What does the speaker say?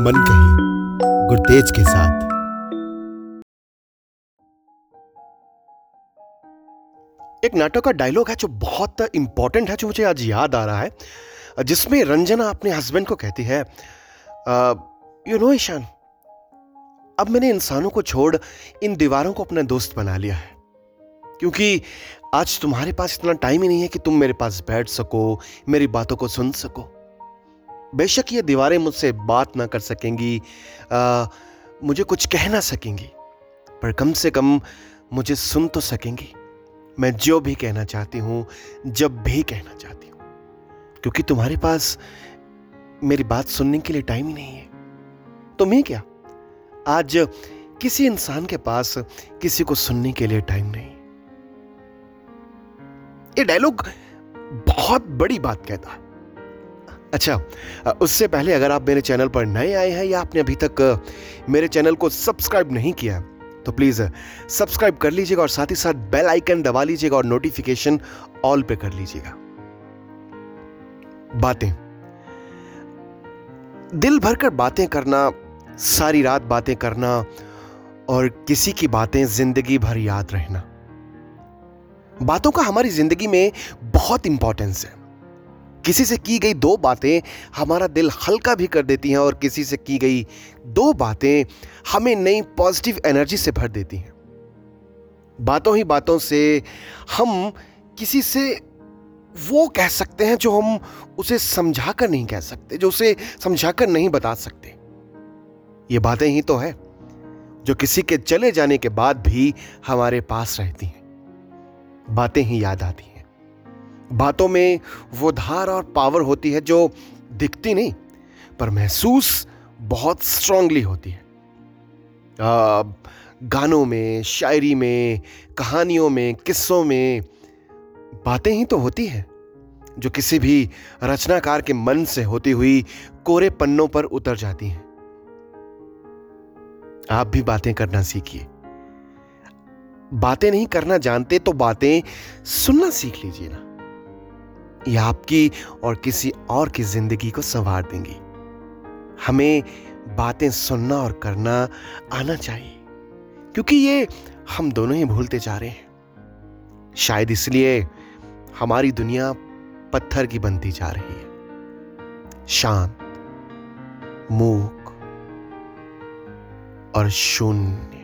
मन कही गुरतेज के साथ। एक नाटक का डायलॉग है जो बहुत इंपॉर्टेंट है, जो मुझे आज याद आ रहा है, जिसमें रंजना अपने हस्बैंड को कहती है यू नो ईशान, अब मैंने इंसानों को छोड़ इन दीवारों को अपना दोस्त बना लिया है, क्योंकि आज तुम्हारे पास इतना टाइम ही नहीं है कि तुम मेरे पास बैठ सको, मेरी बातों को सुन सको। बेशक ये दीवारें मुझसे बात ना कर सकेंगी आ, मुझे कुछ कह ना सकेंगी पर कम से कम मुझे सुन तो सकेंगी। मैं जो भी कहना चाहती हूँ जब भी कहना चाहती हूँ क्योंकि तुम्हारे पास मेरी बात सुनने के लिए टाइम ही नहीं है। तुम्हें क्या? आज किसी इंसान के पास किसी को सुनने के लिए टाइम नहीं। ये डायलॉग बहुत बड़ी बात कहता है। अच्छा उससे पहले अगर आप मेरे चैनल पर नए आए हैं या आपने अभी तक मेरे चैनल को सब्सक्राइब नहीं किया तो प्लीज़ सब्सक्राइब कर लीजिएगा और साथ ही साथ बेल आइकन दबा लीजिएगा और नोटिफिकेशन ऑल पे कर लीजिएगा। बातें। दिल भरकर बातें करना, सारी रात बातें करना और किसी की बातें ज़िंदगी भर याद रहना। बातों का हमारी ज़िंदगी में बहुत इंपॉर्टेंस है। किसी से की गई दो बातें हमारा दिल हल्का भी कर देती हैं और किसी से की गई दो बातें हमें नई पॉजिटिव एनर्जी से भर देती हैं। बातों ही बातों से हम किसी से वो कह सकते हैं जो हम उसे समझाकर नहीं कह सकते, जो उसे समझाकर नहीं बता सकते। ये बातें ही तो है, जो किसी के चले जाने के बाद भी हमारे पास रहती हैं। बातें ही याद आती हैं। बातों में वो धार और पावर होती है जो दिखती नहीं पर महसूस बहुत स्ट्रांगली होती है। आ, गानों में शायरी में कहानियों में किस्सों में बातें ही तो होती हैं जो किसी भी रचनाकार के मन से होती हुई कोरे पन्नों पर उतर जाती हैं। आप भी बातें करना सीखिए। बातें नहीं करना जानते तो बातें सुनना सीख लीजिए ना। ये आपकी और किसी और की ज़िंदगी को संवार देंगी। हमें बातें सुनना और करना आना चाहिए, क्योंकि ये हम दोनों ही भूलते जा रहे हैं। शायद इसलिए हमारी दुनिया पत्थर की बनती जा रही है। शांत, मूक और शून्य।